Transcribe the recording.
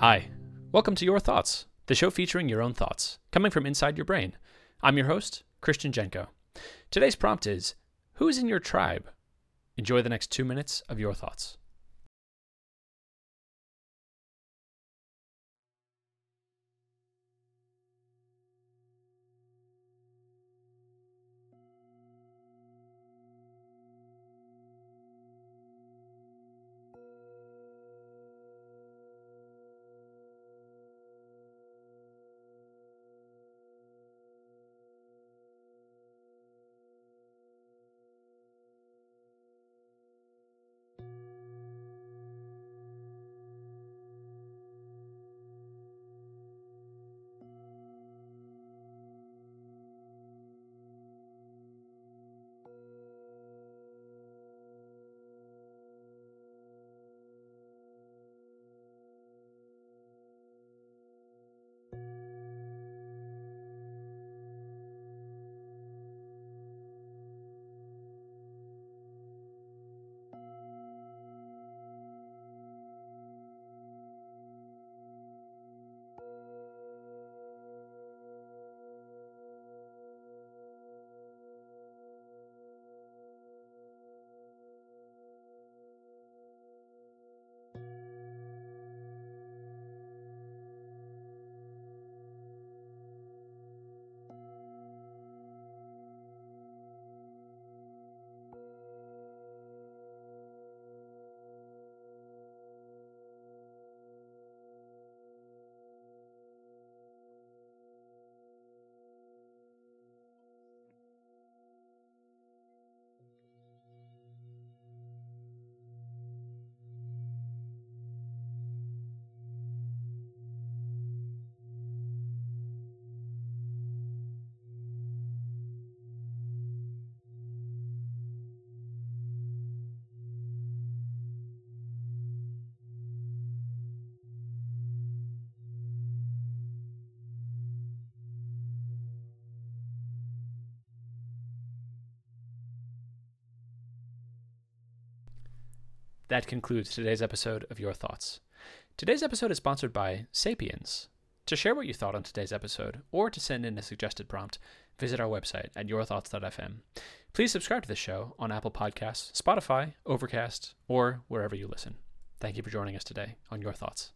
Hi, welcome to Your Thoughts, the show featuring your own thoughts, coming from inside your brain. I'm your host, Christian Jenko. Today's prompt is Who's in your tribe? Enjoy the next two minutes of your thoughts. That concludes today's episode of Your Thoughts. Today's episode is sponsored by Sapiens. To share what you thought on today's episode, or to send in a suggested prompt, visit our website at yourthoughts.fm. Please subscribe to the show on Apple Podcasts, Spotify, Overcast, or wherever you listen. Thank you for joining us today on Your Thoughts.